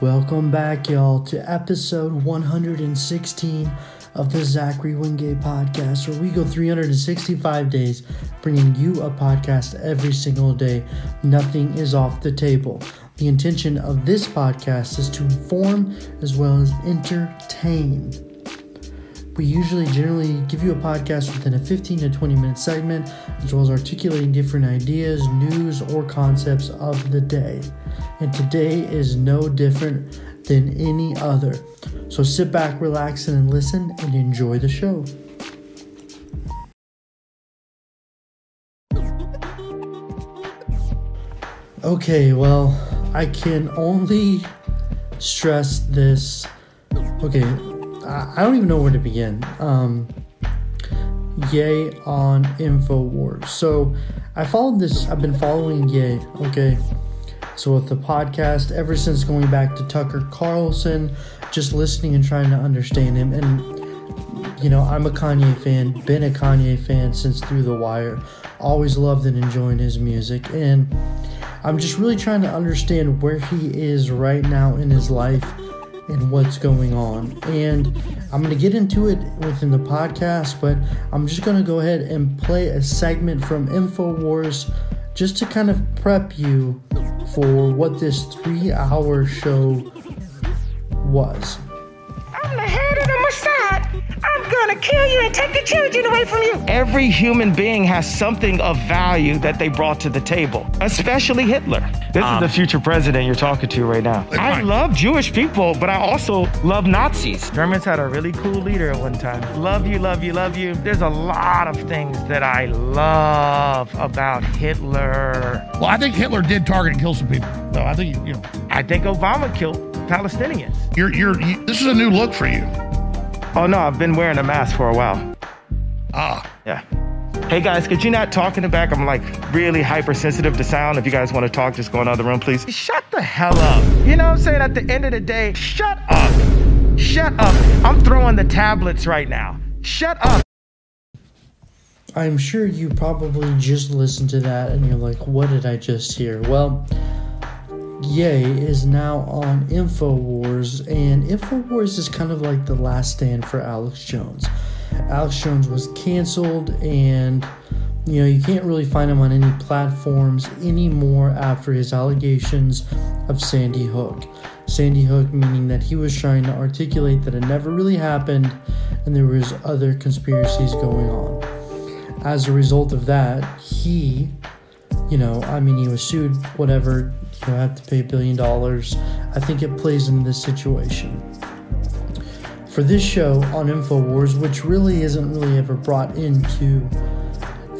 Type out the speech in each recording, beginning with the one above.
Welcome back, y'all, to episode 116 of the Zachary Wingate podcast, where we go 365 days bringing you a podcast every single day. Nothing is off the table. The intention of this podcast is to inform as well as entertain. We usually generally give you a podcast within a 15 to 20 minute segment, as well as articulating different ideas, news, or concepts of the day. And today is no different than any other. So sit back, relax, and listen and enjoy the show. Okay, well, I can only stress this. Okay, I don't even know where to begin. Um, Ye on InfoWars. So I followed this, I've been following Ye, okay? So with the podcast, ever since going back to Tucker Carlson, just listening and trying to understand him. And, you know, I'm a Kanye fan, been a Kanye fan since Through the Wire. Always loved and enjoying his music. And I'm just really trying to understand where he is right now in his life and what's going on. And I'm going to get into it within the podcast, but I'm just going to go ahead and play a segment from InfoWars just to kind of prep you for what this three hour show was. I'm gonna kill you and take the children away from you. Every human being has something of value that they brought to the table, especially Hitler. This Um, is the future president you're talking to right now. I fine. love Jewish people, but I also love Nazis. Germans had a really cool leader at one time. Love you, love you, love you. There's a lot of things that I love about Hitler. Well, I think Hitler did target and kill some people. So I think you know I think Obama killed Palestinians. you're you're you, this is a new look for you. Oh no, I've been wearing a mask for a while. Ah, Yeah. Hey guys, could you not talk in the back? I'm like really hypersensitive to sound. If you guys want to talk, just go in the other room, please. Shut the hell up. You know what I'm saying? At the end of the day, shut up. Shut up. I'm throwing the tablets right now. Shut up. I'm sure you probably just listened to that and you're like, what did I just hear? Well, Ye is now on InfoWars, and InfoWars is kind of like the last stand for Alex Jones. Alex Jones was canceled, and you know, you can't really find him on any platforms anymore after his allegations of Sandy Hook. Sandy Hook meaning that he was trying to articulate that it never really happened and there was other conspiracies going on as a result of that, he, you know, I mean, he was sued, whatever, you know, had to pay a billion dollars. I think it plays into this situation. For this show on InfoWars, which really isn't really ever brought into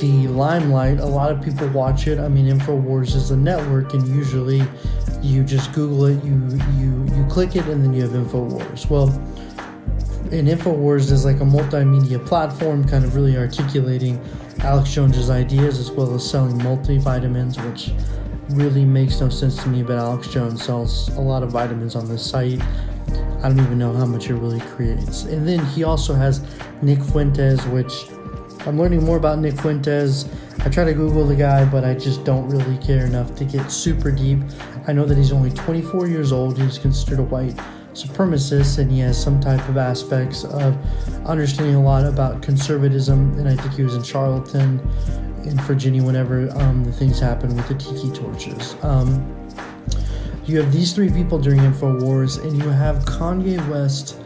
the limelight, a lot of people watch it. I mean, InfoWars is a network, and usually you just Google it, you you you click it, and then you have InfoWars. Well, and InfoWars is like a multimedia platform, kind of really articulating Alex Jones's ideas as well as selling multivitamins, which really makes no sense to me. But Alex Jones sells a lot of vitamins on this site. I don't even know how much it really creates. And then he also has Nick Fuentes, which I'm learning more about Nick Fuentes. I try to Google the guy, but I just don't really care enough to get super deep. I know that he's only 24 years old. He's considered a white supremacist, and he has some type of aspects of understanding a lot about conservatism. And I think he was in Charlottesville in Virginia whenever um, the things happened with the tiki torches. Um, you have these three people during InfoWars, and you have Kanye West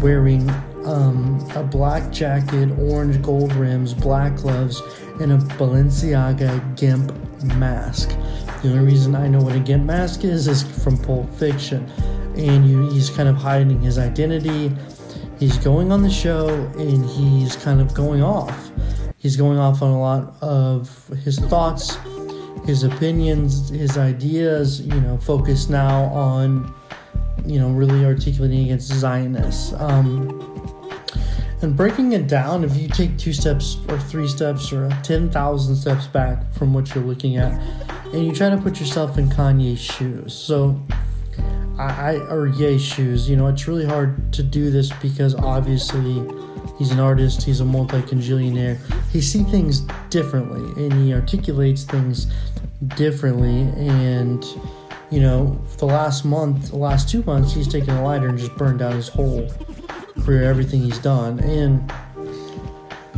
wearing um, a black jacket, orange gold rims, black gloves, and a Balenciaga GIMP mask. The only reason I know what a GIMP mask is is from Pulp Fiction. And you, he's kind of hiding his identity. He's going on the show and he's kind of going off. He's going off on a lot of his thoughts, his opinions, his ideas, you know, focused now on, you know, really articulating against Zionists. Um, and breaking it down, if you take two steps or three steps or 10,000 steps back from what you're looking at, and you try to put yourself in Kanye's shoes. So, I, I or Ye shoes, you know, it's really hard to do this because obviously he's an artist, he's a multi congillionaire. He sees things differently and he articulates things differently. And, you know, the last month, the last two months, he's taken a lighter and just burned down his whole career, everything he's done. And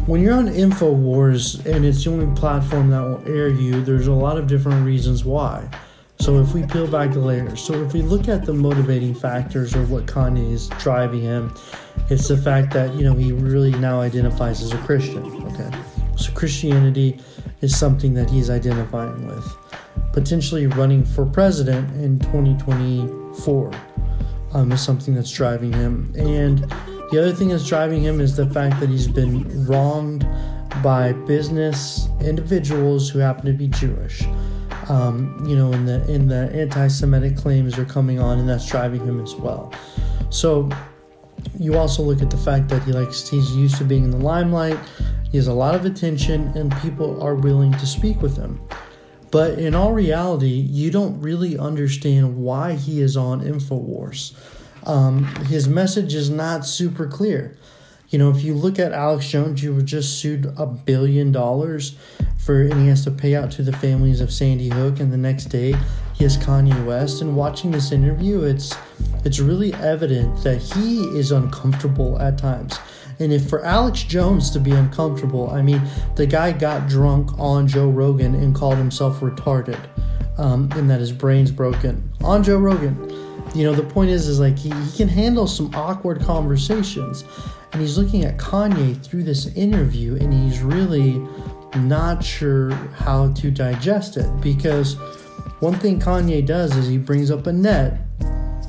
when you're on InfoWars and it's the only platform that will air you, there's a lot of different reasons why. So if we peel back the layers, so if we look at the motivating factors or what Kanye is driving him, it's the fact that you know he really now identifies as a Christian. Okay, so Christianity is something that he's identifying with. Potentially running for president in 2024 um, is something that's driving him, and the other thing that's driving him is the fact that he's been wronged by business individuals who happen to be Jewish. Um, you know, in the in the anti-Semitic claims are coming on, and that's driving him as well. So you also look at the fact that he likes he's used to being in the limelight. He has a lot of attention, and people are willing to speak with him. But in all reality, you don't really understand why he is on Infowars. Um, his message is not super clear. You know, if you look at Alex Jones, you were just sued a billion dollars for, and he has to pay out to the families of Sandy Hook. And the next day, he has Kanye West. And watching this interview, it's it's really evident that he is uncomfortable at times. And if for Alex Jones to be uncomfortable, I mean, the guy got drunk on Joe Rogan and called himself retarded, um, and that his brain's broken on Joe Rogan. You know, the point is, is like he, he can handle some awkward conversations, and he's looking at Kanye through this interview, and he's really not sure how to digest it because one thing Kanye does is he brings up a net.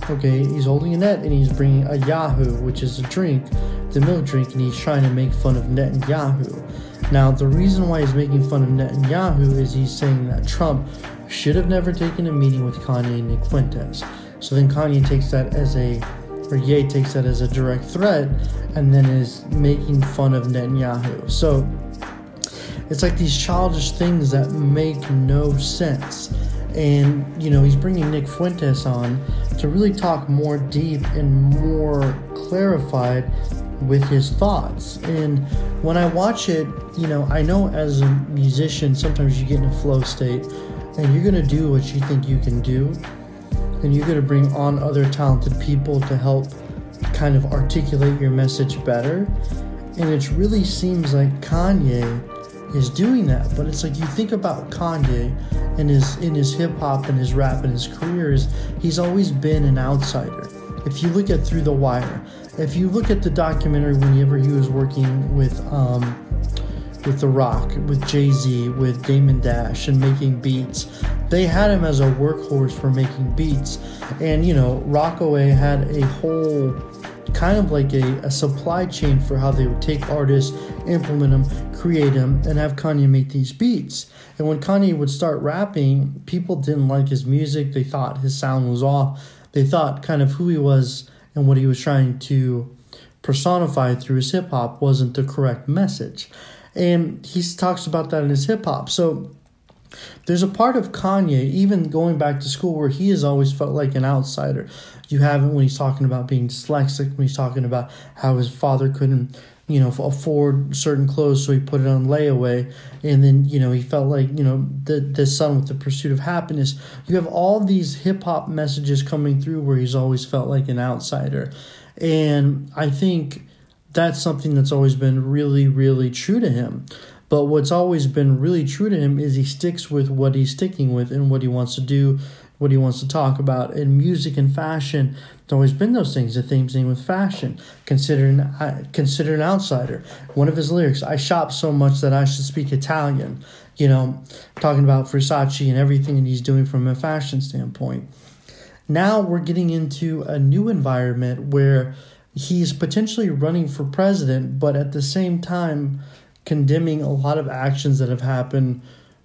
Okay, he's holding a net and he's bringing a Yahoo, which is a drink, the milk drink, and he's trying to make fun of Net and Yahoo. Now, the reason why he's making fun of Netanyahu is he's saying that Trump should have never taken a meeting with Kanye and Nick Fuentes. So then Kanye takes that as a, or Ye takes that as a direct threat, and then is making fun of Netanyahu. So it's like these childish things that make no sense. And, you know, he's bringing Nick Fuentes on to really talk more deep and more clarified with his thoughts. And when I watch it, you know, I know as a musician, sometimes you get in a flow state and you're going to do what you think you can do. And you're going to bring on other talented people to help kind of articulate your message better. And it really seems like Kanye is doing that. But it's like you think about Kanye and his in his hip hop and his rap and his career is he's always been an outsider. If you look at Through the Wire, if you look at the documentary whenever he was working with um, with The Rock, with Jay Z, with Damon Dash, and making beats, they had him as a workhorse for making beats. And you know, Rockaway had a whole kind of like a, a supply chain for how they would take artists, implement them, create them, and have Kanye make these beats. And when Kanye would start rapping, people didn't like his music. They thought his sound was off. They thought kind of who he was and what he was trying to personify through his hip hop wasn't the correct message. And he talks about that in his hip hop. So there's a part of Kanye, even going back to school, where he has always felt like an outsider. You have it when he's talking about being dyslexic, when he's talking about how his father couldn't, you know, afford certain clothes, so he put it on layaway. And then, you know, he felt like, you know, the, the son with the pursuit of happiness. You have all these hip hop messages coming through where he's always felt like an outsider. And I think that's something that's always been really, really true to him. But what's always been really true to him is he sticks with what he's sticking with and what he wants to do, what he wants to talk about. In music and fashion, it's always been those things. The same thing with fashion. Consider an, consider an outsider. One of his lyrics, I shop so much that I should speak Italian. You know, talking about Versace and everything that he's doing from a fashion standpoint. Now we're getting into a new environment where he's potentially running for president, but at the same time, condemning a lot of actions that have happened,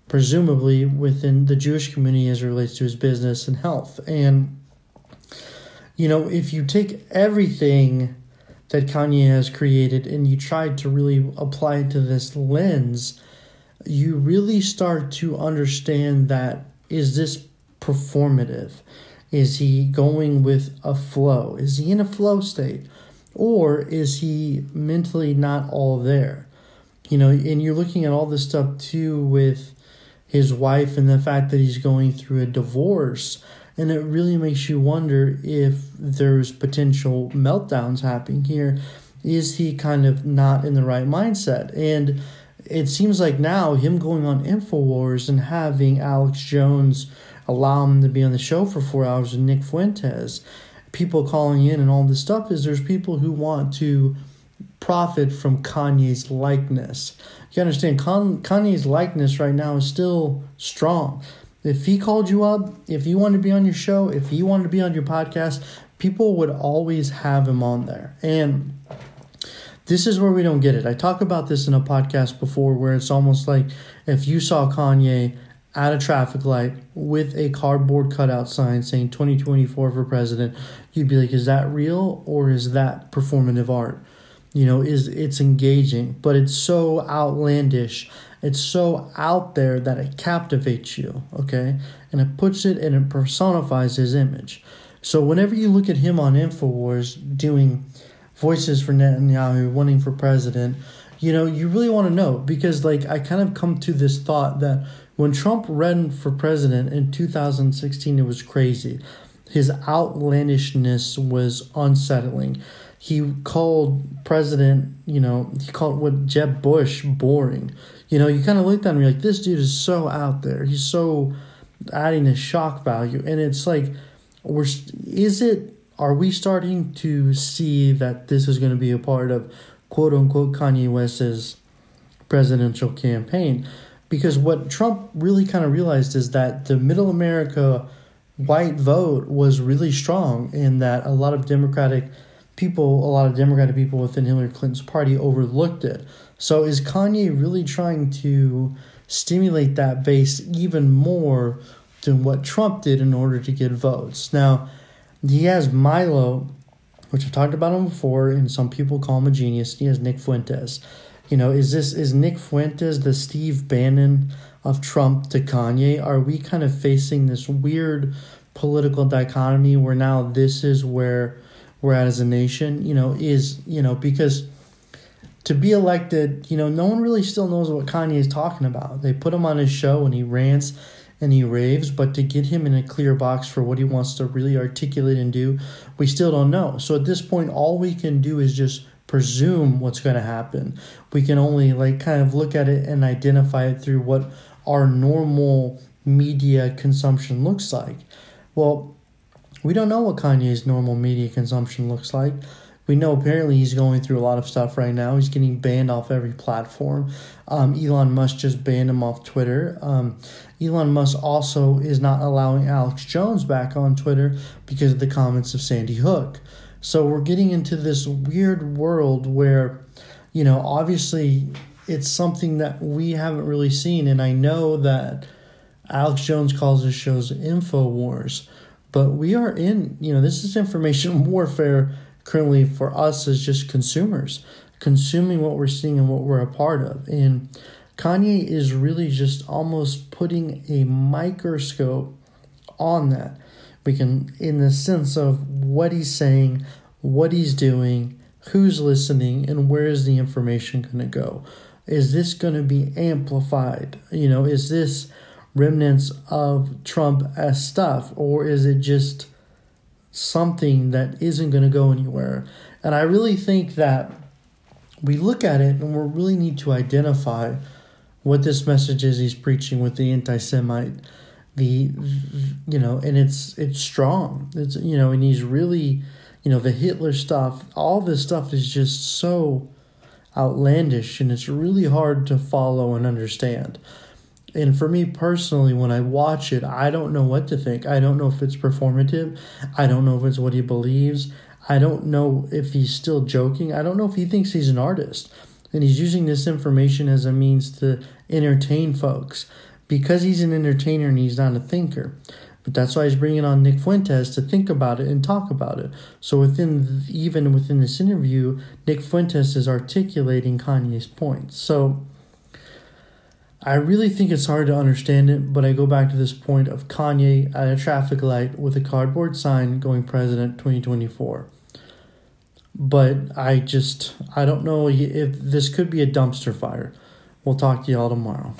presumably within the Jewish community as it relates to his business and health. And, you know, if you take everything that Kanye has created and you try to really apply it to this lens, you really start to understand that is this performative? Is he going with a flow? Is he in a flow state? Or is he mentally not all there? you know, and you're looking at all this stuff too with his wife and the fact that he's going through a divorce. And it really makes you wonder if there's potential meltdowns happening here. Is he kind of not in the right mindset? And it seems like now him going on InfoWars and having Alex Jones allow him to be on the show for four hours with Nick Fuentes, people calling in and all this stuff is there's people who want to profit from Kanye's likeness. You understand, Kanye's likeness right now is still strong. If he called you up, if you wanted to be on your show, if he wanted to be on your podcast, people would always have him on there. And this is where we don't get it. I talk about this in a podcast before where it's almost like if you saw Kanye at a traffic light with a cardboard cutout sign saying 2024 for president, you'd be like, is that real or is that performative art? You know, is it's engaging, but it's so outlandish, it's so out there that it captivates you, okay? And it puts it and it personifies his image. So whenever you look at him on InfoWars doing voices for Netanyahu, running for president, you know, you really want to know because, like, I kind of come to this thought that when Trump ran for president in 2016, it was crazy. His outlandishness was unsettling. He called President, you know, he called what Jeb Bush boring. You know, you kind of looked at him, you're like, this dude is so out there. He's so adding a shock value. And it's like, we're, is it, are we starting to see that this is going to be a part of quote unquote Kanye West's presidential campaign? Because what Trump really kind of realized is that the middle America white vote was really strong in that a lot of Democratic people, a lot of Democratic people within Hillary Clinton's party overlooked it. So is Kanye really trying to stimulate that base even more than what Trump did in order to get votes? Now, he has Milo, which I've talked about him before, and some people call him a genius. He has Nick Fuentes. You know, is this is Nick Fuentes the Steve Bannon of Trump to Kanye? Are we kind of facing this weird political dichotomy where now this is where we're at as a nation? You know, is you know because to be elected, you know, no one really still knows what Kanye is talking about. They put him on his show and he rants and he raves, but to get him in a clear box for what he wants to really articulate and do, we still don't know. So at this point, all we can do is just presume what's going to happen. We can only like kind of look at it and identify it through what our normal media consumption looks like. Well, we don't know what Kanye's normal media consumption looks like. We know apparently he's going through a lot of stuff right now. He's getting banned off every platform. Um, Elon Musk just banned him off Twitter. Um, Elon Musk also is not allowing Alex Jones back on Twitter because of the comments of Sandy Hook. So we're getting into this weird world where, you know, obviously it's something that we haven't really seen. And I know that Alex Jones calls his shows Info Wars, but we are in, you know, this is information warfare currently for us as just consumers, consuming what we're seeing and what we're a part of. And Kanye is really just almost putting a microscope on that we can in the sense of what he's saying what he's doing who's listening and where is the information going to go. Is this going to be amplified? You know is this remnants of trump as stuff or is it just something that isn't going to go anywhere? And i really think that we look at it and we really need to identify what this message is he's preaching with the anti-semite the you know and it's it's strong. It's you know and he's really you know the hitler stuff all this stuff is just so outlandish and it's really hard to follow and understand. And for me personally when i watch it i don't know what to think. I don't know if it's performative. I don't know if it's what he believes. I don't know if he's still joking. I don't know if he thinks he's an artist. And he's using this information as a means to entertain folks because he's an entertainer and he's not a thinker. But that's why he's bringing on Nick Fuentes to think about it and talk about it. So within even within this interview, Nick Fuentes is articulating Kanye's points. So I really think it's hard to understand it, but I go back to this point of Kanye at a traffic light with a cardboard sign going president 2024. But I just I don't know if this could be a dumpster fire. We'll talk to y'all tomorrow.